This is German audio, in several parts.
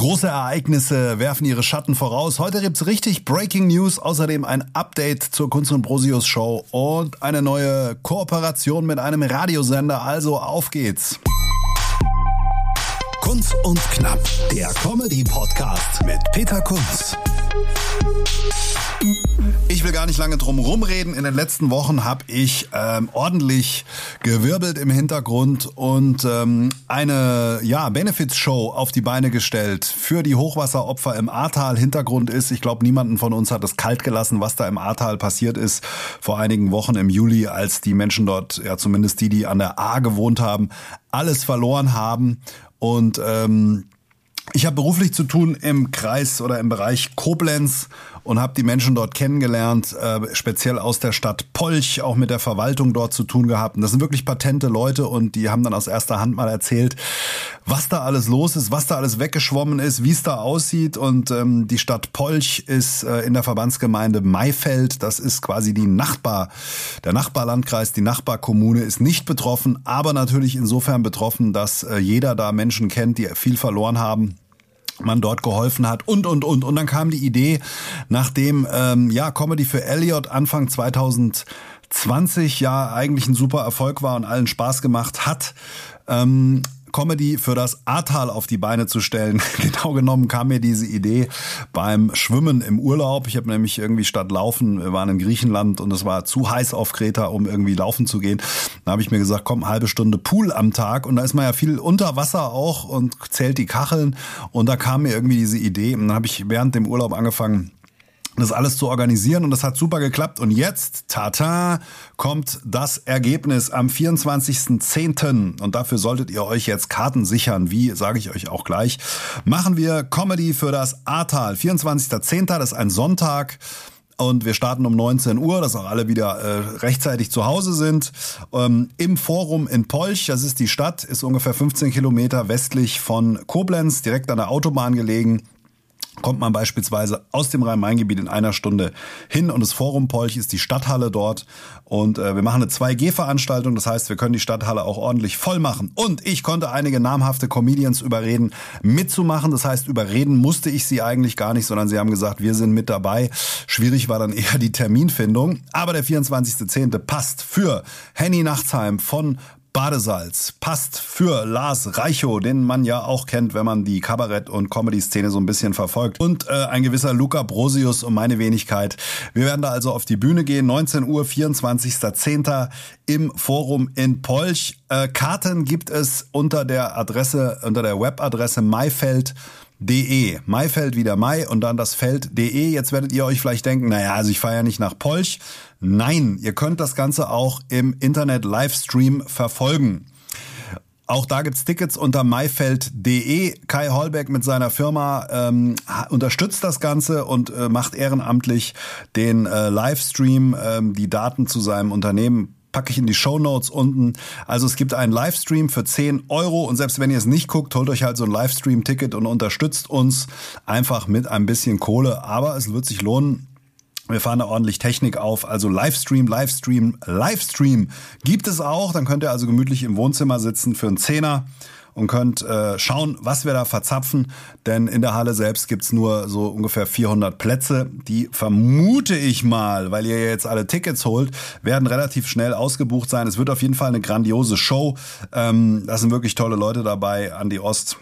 Große Ereignisse werfen ihre Schatten voraus. Heute gibt's richtig Breaking News, außerdem ein Update zur Kunst und Brosius Show und eine neue Kooperation mit einem Radiosender. Also auf geht's. Kunst und Knapp, der Comedy-Podcast mit Peter Kunz. Ich will gar nicht lange drum rumreden. In den letzten Wochen habe ich ähm, ordentlich gewirbelt im Hintergrund und ähm, eine ja, Benefits-Show auf die Beine gestellt für die Hochwasseropfer im Ahrtal. Hintergrund ist, ich glaube, niemanden von uns hat es kalt gelassen, was da im Ahrtal passiert ist vor einigen Wochen im Juli, als die Menschen dort, ja zumindest die, die an der A gewohnt haben, alles verloren haben und ähm, ich habe beruflich zu tun im Kreis oder im Bereich Koblenz und habe die Menschen dort kennengelernt, äh, speziell aus der Stadt Polch, auch mit der Verwaltung dort zu tun gehabt. Und das sind wirklich patente Leute und die haben dann aus erster Hand mal erzählt, was da alles los ist, was da alles weggeschwommen ist, wie es da aussieht. Und ähm, die Stadt Polch ist äh, in der Verbandsgemeinde Maifeld. Das ist quasi die Nachbar, der Nachbarlandkreis, die Nachbarkommune ist nicht betroffen, aber natürlich insofern betroffen, dass äh, jeder da Menschen kennt, die viel verloren haben man dort geholfen hat und und und. Und dann kam die Idee, nachdem ähm, ja Comedy für Elliot Anfang 2020 ja eigentlich ein super Erfolg war und allen Spaß gemacht hat, ähm, Comedy für das Ahrtal auf die Beine zu stellen. genau genommen kam mir diese Idee beim Schwimmen im Urlaub. Ich habe nämlich irgendwie statt Laufen, wir waren in Griechenland und es war zu heiß auf Kreta, um irgendwie laufen zu gehen. Da habe ich mir gesagt, komm, halbe Stunde Pool am Tag und da ist man ja viel unter Wasser auch und zählt die Kacheln und da kam mir irgendwie diese Idee und dann habe ich während dem Urlaub angefangen, das alles zu organisieren und das hat super geklappt. Und jetzt, tata, kommt das Ergebnis am 24.10. Und dafür solltet ihr euch jetzt Karten sichern. Wie, sage ich euch auch gleich. Machen wir Comedy für das Ahrtal. 24.10. Das ist ein Sonntag. Und wir starten um 19 Uhr, dass auch alle wieder äh, rechtzeitig zu Hause sind. Ähm, Im Forum in Polch, das ist die Stadt, ist ungefähr 15 Kilometer westlich von Koblenz, direkt an der Autobahn gelegen kommt man beispielsweise aus dem Rhein-Main-Gebiet in einer Stunde hin und das Forum Polch ist die Stadthalle dort und äh, wir machen eine 2G-Veranstaltung, das heißt, wir können die Stadthalle auch ordentlich voll machen und ich konnte einige namhafte Comedians überreden, mitzumachen, das heißt, überreden musste ich sie eigentlich gar nicht, sondern sie haben gesagt, wir sind mit dabei. Schwierig war dann eher die Terminfindung, aber der 24.10. passt für Henny Nachtsheim von Badesalz passt für Lars Reichow, den man ja auch kennt, wenn man die Kabarett- und Comedy-Szene so ein bisschen verfolgt. Und äh, ein gewisser Luca Brosius und meine Wenigkeit. Wir werden da also auf die Bühne gehen. 19 Uhr, 24.10. im Forum in Polch. Äh, Karten gibt es unter der Adresse, unter der Webadresse Maifeld de. Maifeld wieder Mai und dann das Feld de. Jetzt werdet ihr euch vielleicht denken, naja, also ich fahre ja nicht nach Polch. Nein, ihr könnt das Ganze auch im Internet Livestream verfolgen. Auch da gibt's Tickets unter maifeld.de. Kai Holbeck mit seiner Firma ähm, unterstützt das Ganze und äh, macht ehrenamtlich den äh, Livestream, ähm, die Daten zu seinem Unternehmen packe ich in die Show Notes unten. Also es gibt einen Livestream für 10 Euro und selbst wenn ihr es nicht guckt, holt euch halt so ein Livestream-Ticket und unterstützt uns einfach mit ein bisschen Kohle. Aber es wird sich lohnen. Wir fahren da ordentlich Technik auf. Also Livestream, Livestream, Livestream gibt es auch. Dann könnt ihr also gemütlich im Wohnzimmer sitzen für einen Zehner und könnt äh, schauen, was wir da verzapfen. Denn in der Halle selbst gibt's nur so ungefähr 400 Plätze. Die vermute ich mal, weil ihr jetzt alle Tickets holt, werden relativ schnell ausgebucht sein. Es wird auf jeden Fall eine grandiose Show. Ähm, da sind wirklich tolle Leute dabei. Andi Ost,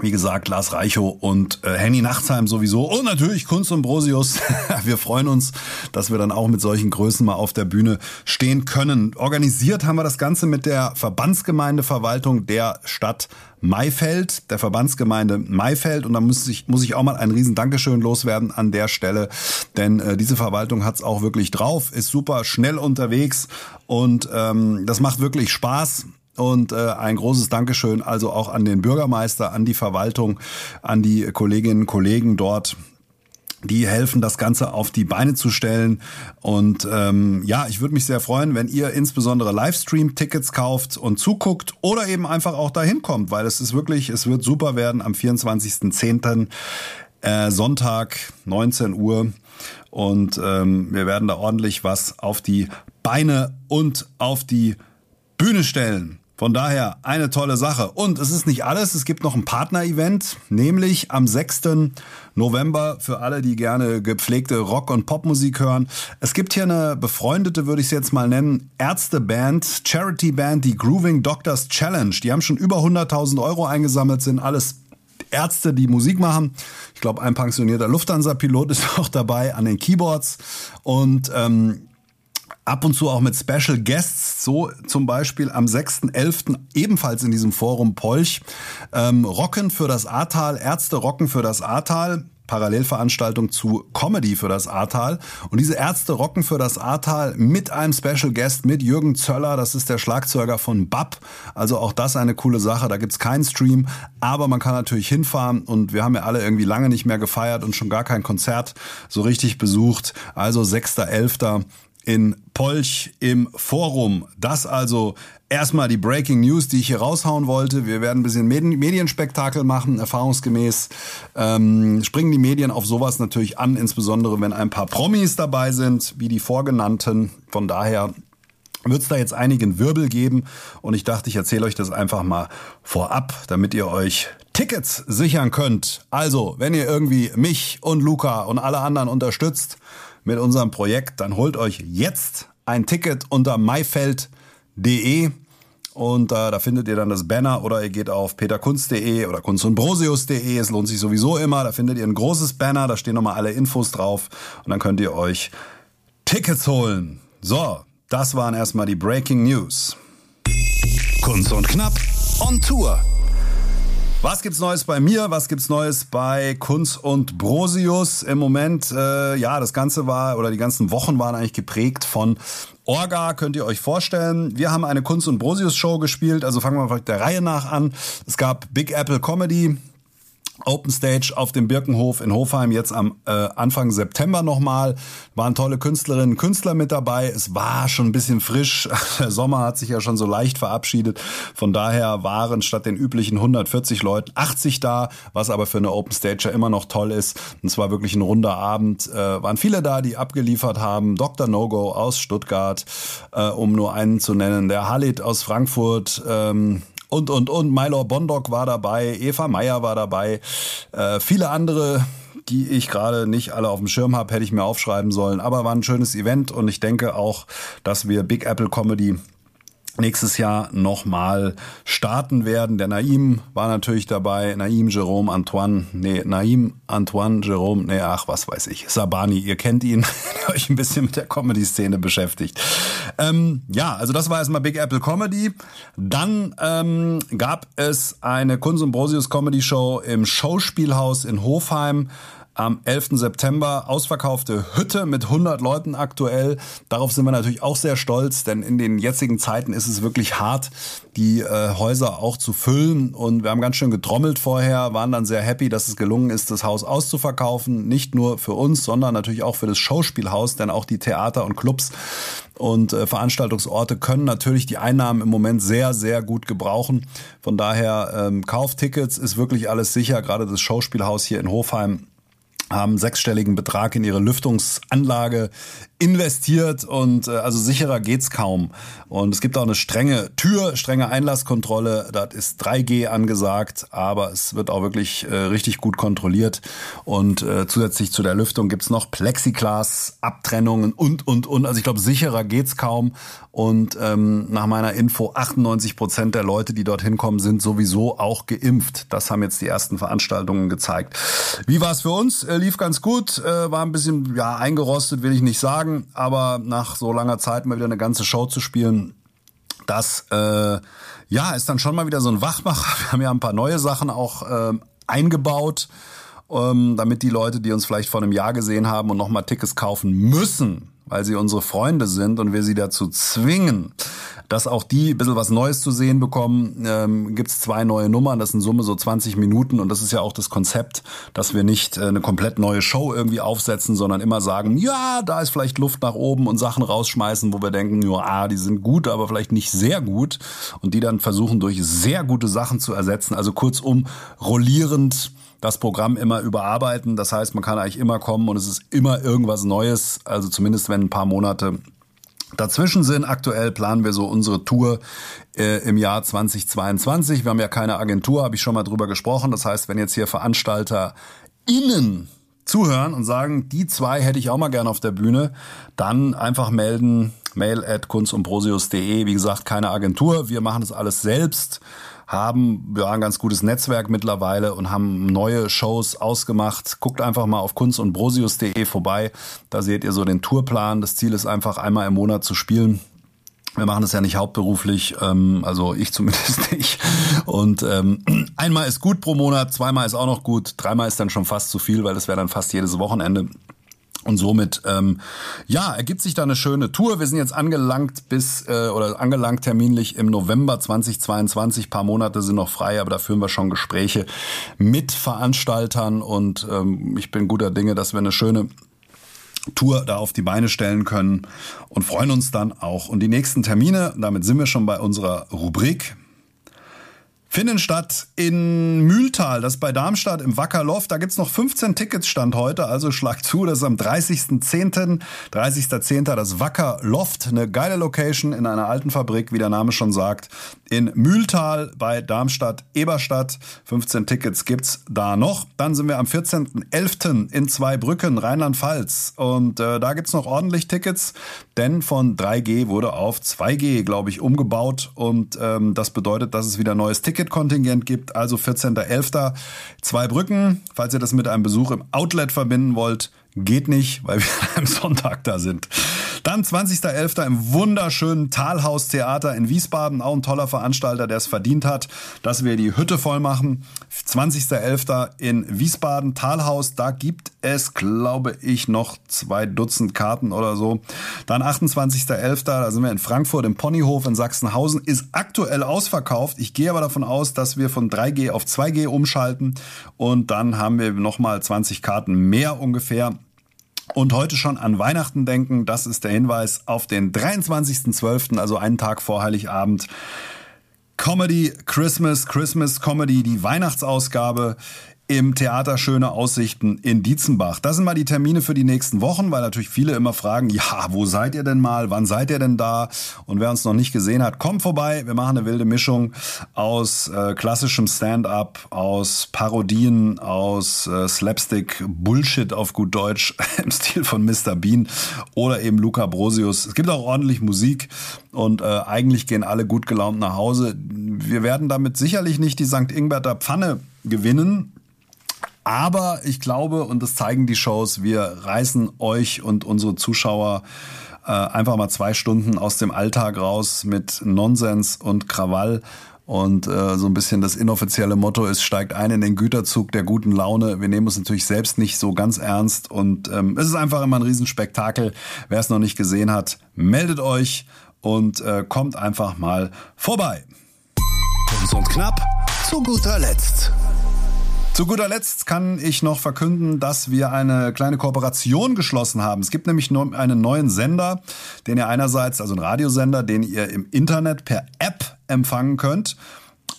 wie gesagt, Lars Reichow und äh, Henny Nachtsheim sowieso und natürlich Kunst und Brosius. wir freuen uns, dass wir dann auch mit solchen Größen mal auf der Bühne stehen können. Organisiert haben wir das Ganze mit der Verbandsgemeindeverwaltung der Stadt Maifeld, der Verbandsgemeinde Maifeld. Und da muss ich, muss ich auch mal ein riesen Dankeschön loswerden an der Stelle. Denn äh, diese Verwaltung hat's auch wirklich drauf, ist super schnell unterwegs und ähm, das macht wirklich Spaß. Und äh, ein großes Dankeschön also auch an den Bürgermeister, an die Verwaltung, an die Kolleginnen und Kollegen dort die helfen, das Ganze auf die Beine zu stellen. Und ähm, ja, ich würde mich sehr freuen, wenn ihr insbesondere Livestream-Tickets kauft und zuguckt oder eben einfach auch dahin kommt, weil es ist wirklich, es wird super werden am 24.10. Äh, Sonntag, 19 Uhr. Und ähm, wir werden da ordentlich was auf die Beine und auf die Bühne stellen. Von daher eine tolle Sache. Und es ist nicht alles, es gibt noch ein Partner-Event, nämlich am 6. November für alle, die gerne gepflegte Rock- und Popmusik hören. Es gibt hier eine befreundete, würde ich es jetzt mal nennen, Ärzteband, Charity-Band, die Grooving Doctors Challenge. Die haben schon über 100.000 Euro eingesammelt, sind alles Ärzte, die Musik machen. Ich glaube, ein pensionierter Lufthansa-Pilot ist auch dabei an den Keyboards. Und ähm, ab und zu auch mit Special Guests, so zum Beispiel am 6.11. ebenfalls in diesem Forum Polch. Ähm, Rocken für das Ahrtal, Ärzte rocken für das Ahrtal. Parallelveranstaltung zu Comedy für das Ahrtal. Und diese Ärzte rocken für das Ahrtal mit einem Special Guest, mit Jürgen Zöller. Das ist der Schlagzeuger von BAP. Also auch das eine coole Sache. Da gibt's keinen Stream, aber man kann natürlich hinfahren. Und wir haben ja alle irgendwie lange nicht mehr gefeiert und schon gar kein Konzert so richtig besucht. Also 6.11 in Polch im Forum. Das also erstmal die Breaking News, die ich hier raushauen wollte. Wir werden ein bisschen Medienspektakel machen, erfahrungsgemäß. Ähm, springen die Medien auf sowas natürlich an, insbesondere wenn ein paar Promis dabei sind, wie die vorgenannten. Von daher wird es da jetzt einigen Wirbel geben und ich dachte, ich erzähle euch das einfach mal vorab, damit ihr euch Tickets sichern könnt. Also, wenn ihr irgendwie mich und Luca und alle anderen unterstützt, mit unserem Projekt, dann holt euch jetzt ein Ticket unter maifeld.de und äh, da findet ihr dann das Banner oder ihr geht auf peterkunst.de oder kunstundbrosius.de. Es lohnt sich sowieso immer. Da findet ihr ein großes Banner, da stehen nochmal alle Infos drauf und dann könnt ihr euch Tickets holen. So, das waren erstmal die Breaking News. Kunst und Knapp on Tour. Was gibt's Neues bei mir? Was gibt's Neues bei Kunz und Brosius? Im Moment, äh, ja, das Ganze war oder die ganzen Wochen waren eigentlich geprägt von Orga, könnt ihr euch vorstellen. Wir haben eine Kunst und Brosius Show gespielt, also fangen wir mal der Reihe nach an. Es gab Big Apple Comedy, Open Stage auf dem Birkenhof in Hofheim jetzt am äh, Anfang September nochmal. Waren tolle Künstlerinnen und Künstler mit dabei. Es war schon ein bisschen frisch. Der Sommer hat sich ja schon so leicht verabschiedet. Von daher waren statt den üblichen 140 Leuten 80 da, was aber für eine Open Stage ja immer noch toll ist. Und es war wirklich ein runder Abend. Äh, waren viele da, die abgeliefert haben. Dr. No-Go aus Stuttgart, äh, um nur einen zu nennen. Der Halit aus Frankfurt, ähm, und, und, und. Mylor Bondock war dabei, Eva Meyer war dabei, äh, viele andere die ich gerade nicht alle auf dem Schirm habe, hätte ich mir aufschreiben sollen. Aber war ein schönes Event und ich denke auch, dass wir Big Apple Comedy nächstes Jahr nochmal starten werden. Der Naim war natürlich dabei. Naim, Jerome, Antoine, nee, Naim, Antoine, Jerome, nee, ach, was weiß ich. Sabani, ihr kennt ihn, der euch ein bisschen mit der Comedy-Szene beschäftigt. Ähm, ja, also das war erstmal Big Apple Comedy. Dann ähm, gab es eine Kunz und Brosius Comedy Show im Schauspielhaus in Hofheim am 11. September ausverkaufte Hütte mit 100 Leuten aktuell. Darauf sind wir natürlich auch sehr stolz, denn in den jetzigen Zeiten ist es wirklich hart, die äh, Häuser auch zu füllen. Und wir haben ganz schön getrommelt vorher, waren dann sehr happy, dass es gelungen ist, das Haus auszuverkaufen. Nicht nur für uns, sondern natürlich auch für das Schauspielhaus, denn auch die Theater und Clubs und äh, Veranstaltungsorte können natürlich die Einnahmen im Moment sehr, sehr gut gebrauchen. Von daher ähm, Kauftickets ist wirklich alles sicher. Gerade das Schauspielhaus hier in Hofheim haben sechsstelligen Betrag in ihre Lüftungsanlage investiert und äh, also sicherer geht's kaum. Und es gibt auch eine strenge Tür, strenge Einlasskontrolle. Das ist 3G angesagt, aber es wird auch wirklich äh, richtig gut kontrolliert. Und äh, zusätzlich zu der Lüftung gibt's noch Plexiglas, Abtrennungen und und und. Also ich glaube, sicherer geht's kaum. Und ähm, nach meiner Info 98 Prozent der Leute, die dorthin kommen, sind sowieso auch geimpft. Das haben jetzt die ersten Veranstaltungen gezeigt. Wie war es für uns? Lief ganz gut, äh, war ein bisschen ja eingerostet, will ich nicht sagen, aber nach so langer Zeit mal wieder eine ganze Show zu spielen, das äh, ja ist dann schon mal wieder so ein Wachmacher. Wir haben ja ein paar neue Sachen auch äh, eingebaut, ähm, damit die Leute, die uns vielleicht vor einem Jahr gesehen haben und nochmal Tickets kaufen müssen, weil sie unsere Freunde sind und wir sie dazu zwingen, dass auch die ein bisschen was Neues zu sehen bekommen, ähm, gibt es zwei neue Nummern. Das sind Summe so 20 Minuten und das ist ja auch das Konzept, dass wir nicht äh, eine komplett neue Show irgendwie aufsetzen, sondern immer sagen, ja, da ist vielleicht Luft nach oben und Sachen rausschmeißen, wo wir denken, ja, ah, die sind gut, aber vielleicht nicht sehr gut und die dann versuchen durch sehr gute Sachen zu ersetzen. Also kurzum, rollierend das Programm immer überarbeiten. Das heißt, man kann eigentlich immer kommen und es ist immer irgendwas Neues. Also zumindest wenn ein paar Monate Dazwischen sind aktuell planen wir so unsere Tour äh, im Jahr 2022. Wir haben ja keine Agentur, habe ich schon mal drüber gesprochen. Das heißt, wenn jetzt hier Veranstalter innen zuhören und sagen, die zwei hätte ich auch mal gerne auf der Bühne, dann einfach melden, mail at kunstundbrosius.de. Wie gesagt, keine Agentur, wir machen das alles selbst haben ja ein ganz gutes Netzwerk mittlerweile und haben neue Shows ausgemacht. Guckt einfach mal auf kunst und brosius.de vorbei. Da seht ihr so den Tourplan. Das Ziel ist einfach einmal im Monat zu spielen. Wir machen das ja nicht hauptberuflich, ähm, also ich zumindest nicht. Und ähm, einmal ist gut pro Monat, zweimal ist auch noch gut, dreimal ist dann schon fast zu viel, weil das wäre dann fast jedes Wochenende. Und somit, ähm, ja, ergibt sich da eine schöne Tour. Wir sind jetzt angelangt bis, äh, oder angelangt terminlich im November 2022. Ein paar Monate sind noch frei, aber da führen wir schon Gespräche mit Veranstaltern und ähm, ich bin guter Dinge, dass wir eine schöne Tour da auf die Beine stellen können und freuen uns dann auch. Und die nächsten Termine, damit sind wir schon bei unserer Rubrik finden statt in Mühltal, das ist bei Darmstadt im Wackerloft. Da gibt's noch 15 Tickets Stand heute, also schlag zu, das ist am 30.10. 30.10. das Wackerloft, eine geile Location in einer alten Fabrik, wie der Name schon sagt, in Mühltal bei Darmstadt Eberstadt. 15 Tickets gibt's da noch. Dann sind wir am 14.11. in Zweibrücken, Rheinland-Pfalz und äh, da gibt's noch ordentlich Tickets, denn von 3G wurde auf 2G, glaube ich, umgebaut und ähm, das bedeutet, dass es wieder neues Ticket Ticketkontingent gibt. Also 14.11. Zwei Brücken. Falls ihr das mit einem Besuch im Outlet verbinden wollt, geht nicht, weil wir am Sonntag da sind. Dann 20.11. im wunderschönen Talhaus Theater in Wiesbaden. Auch ein toller Veranstalter, der es verdient hat, dass wir die Hütte voll machen. 20.11. in Wiesbaden, Talhaus. Da gibt es, glaube ich, noch zwei Dutzend Karten oder so. Dann 28.11. Da sind wir in Frankfurt im Ponyhof in Sachsenhausen. Ist aktuell ausverkauft. Ich gehe aber davon aus, dass wir von 3G auf 2G umschalten. Und dann haben wir nochmal 20 Karten mehr ungefähr. Und heute schon an Weihnachten denken, das ist der Hinweis auf den 23.12., also einen Tag vor Heiligabend. Comedy Christmas, Christmas Comedy, die Weihnachtsausgabe im Theater Schöne Aussichten in Dietzenbach. Das sind mal die Termine für die nächsten Wochen, weil natürlich viele immer fragen, ja, wo seid ihr denn mal? Wann seid ihr denn da? Und wer uns noch nicht gesehen hat, kommt vorbei. Wir machen eine wilde Mischung aus äh, klassischem Stand-up, aus Parodien, aus äh, Slapstick Bullshit auf gut Deutsch im Stil von Mr. Bean oder eben Luca Brosius. Es gibt auch ordentlich Musik und äh, eigentlich gehen alle gut gelaunt nach Hause. Wir werden damit sicherlich nicht die St. Ingberter Pfanne gewinnen, aber ich glaube, und das zeigen die Shows, wir reißen euch und unsere Zuschauer äh, einfach mal zwei Stunden aus dem Alltag raus mit Nonsens und Krawall. Und äh, so ein bisschen das inoffizielle Motto ist, steigt ein in den Güterzug der guten Laune. Wir nehmen uns natürlich selbst nicht so ganz ernst. Und ähm, es ist einfach immer ein Riesenspektakel. Wer es noch nicht gesehen hat, meldet euch und äh, kommt einfach mal vorbei. Kurz und knapp, zu guter Letzt. Zu guter Letzt kann ich noch verkünden, dass wir eine kleine Kooperation geschlossen haben. Es gibt nämlich einen neuen Sender, den ihr einerseits, also einen Radiosender, den ihr im Internet per App empfangen könnt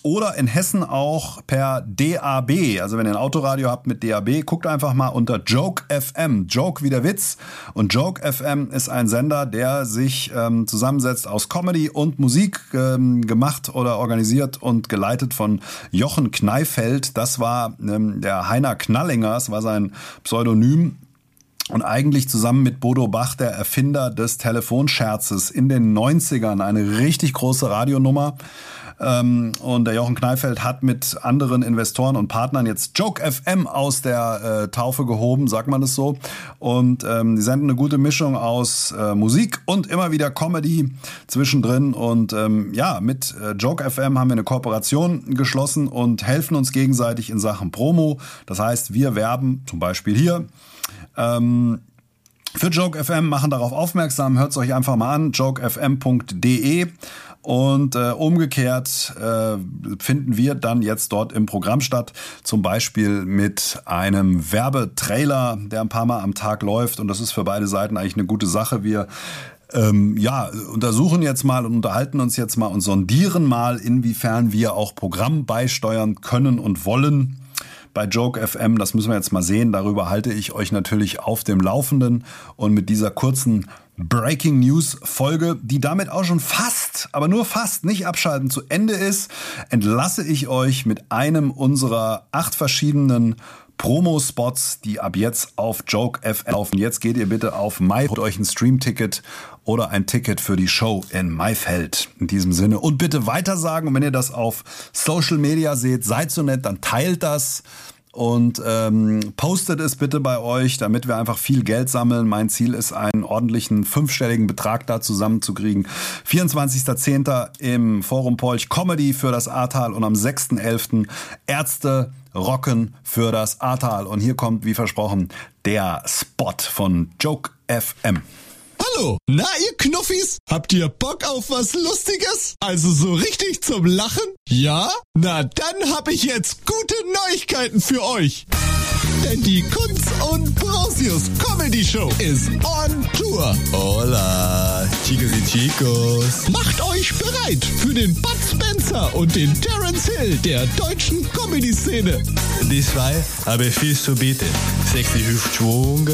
oder in Hessen auch per DAB. Also wenn ihr ein Autoradio habt mit DAB, guckt einfach mal unter Joke FM. Joke wie der Witz. Und Joke FM ist ein Sender, der sich ähm, zusammensetzt aus Comedy und Musik, ähm, gemacht oder organisiert und geleitet von Jochen Kneifeld. Das war ähm, der Heiner Knallinger, das war sein Pseudonym. Und eigentlich zusammen mit Bodo Bach, der Erfinder des Telefonscherzes in den 90ern, eine richtig große Radionummer. Ähm, und der Jochen Kneifeld hat mit anderen Investoren und Partnern jetzt Joke FM aus der äh, Taufe gehoben, sagt man es so. Und ähm, die senden eine gute Mischung aus äh, Musik und immer wieder Comedy zwischendrin. Und ähm, ja, mit äh, Joke FM haben wir eine Kooperation geschlossen und helfen uns gegenseitig in Sachen Promo. Das heißt, wir werben zum Beispiel hier. Ähm, für Joke FM machen darauf aufmerksam, hört es euch einfach mal an, jokefm.de und äh, umgekehrt äh, finden wir dann jetzt dort im Programm statt, zum Beispiel mit einem Werbetrailer, der ein paar Mal am Tag läuft. Und das ist für beide Seiten eigentlich eine gute Sache. Wir ähm, ja, untersuchen jetzt mal und unterhalten uns jetzt mal und sondieren mal, inwiefern wir auch Programm beisteuern können und wollen bei Joke FM. Das müssen wir jetzt mal sehen. Darüber halte ich euch natürlich auf dem Laufenden. Und mit dieser kurzen Breaking News Folge, die damit auch schon fast, aber nur fast nicht abschalten zu Ende ist, entlasse ich euch mit einem unserer acht verschiedenen Promo-Spots, die ab jetzt auf Joke FM laufen. Jetzt geht ihr bitte auf My, holt euch ein Stream-Ticket oder ein Ticket für die Show in Maifeld. In diesem Sinne. Und bitte weitersagen. Und wenn ihr das auf Social Media seht, seid so nett, dann teilt das und ähm, postet es bitte bei euch, damit wir einfach viel Geld sammeln. Mein Ziel ist, einen ordentlichen fünfstelligen Betrag da zusammenzukriegen. 24.10. im Forum Polch Comedy für das Ahrtal und am 6.11. Ärzte rocken für das Ahrtal. Und hier kommt, wie versprochen, der Spot von Joke FM. Hallo, na ihr Knuffis? Habt ihr Bock auf was Lustiges? Also so richtig zum Lachen? Ja? Na dann hab ich jetzt gute Neuigkeiten für euch. Denn die Kunz und Brausius Comedy Show ist on Tour. Hola, chicos y chicos. Macht euch bereit für den Bud Spencer und den Terence Hill der deutschen Comedy-Szene. Die zwei haben viel zu bieten. Sexy Hüftschwung,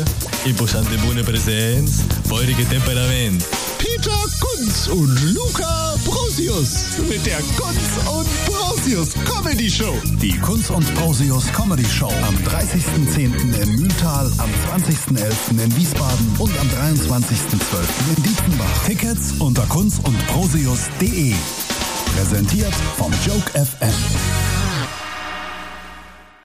imposante bunte Präsenz, feurige Temperament. Peter Kunz und Luca Brausius mit der Kunz und Brausius Comedy Show. Die Kunz und Brausius Comedy Show am 30.10. in Mühltal, am 20.11. in Wiesbaden und am 23.12. in Dietzenbach. Tickets unter kunz und Brausius.de. Präsentiert vom Joke FM.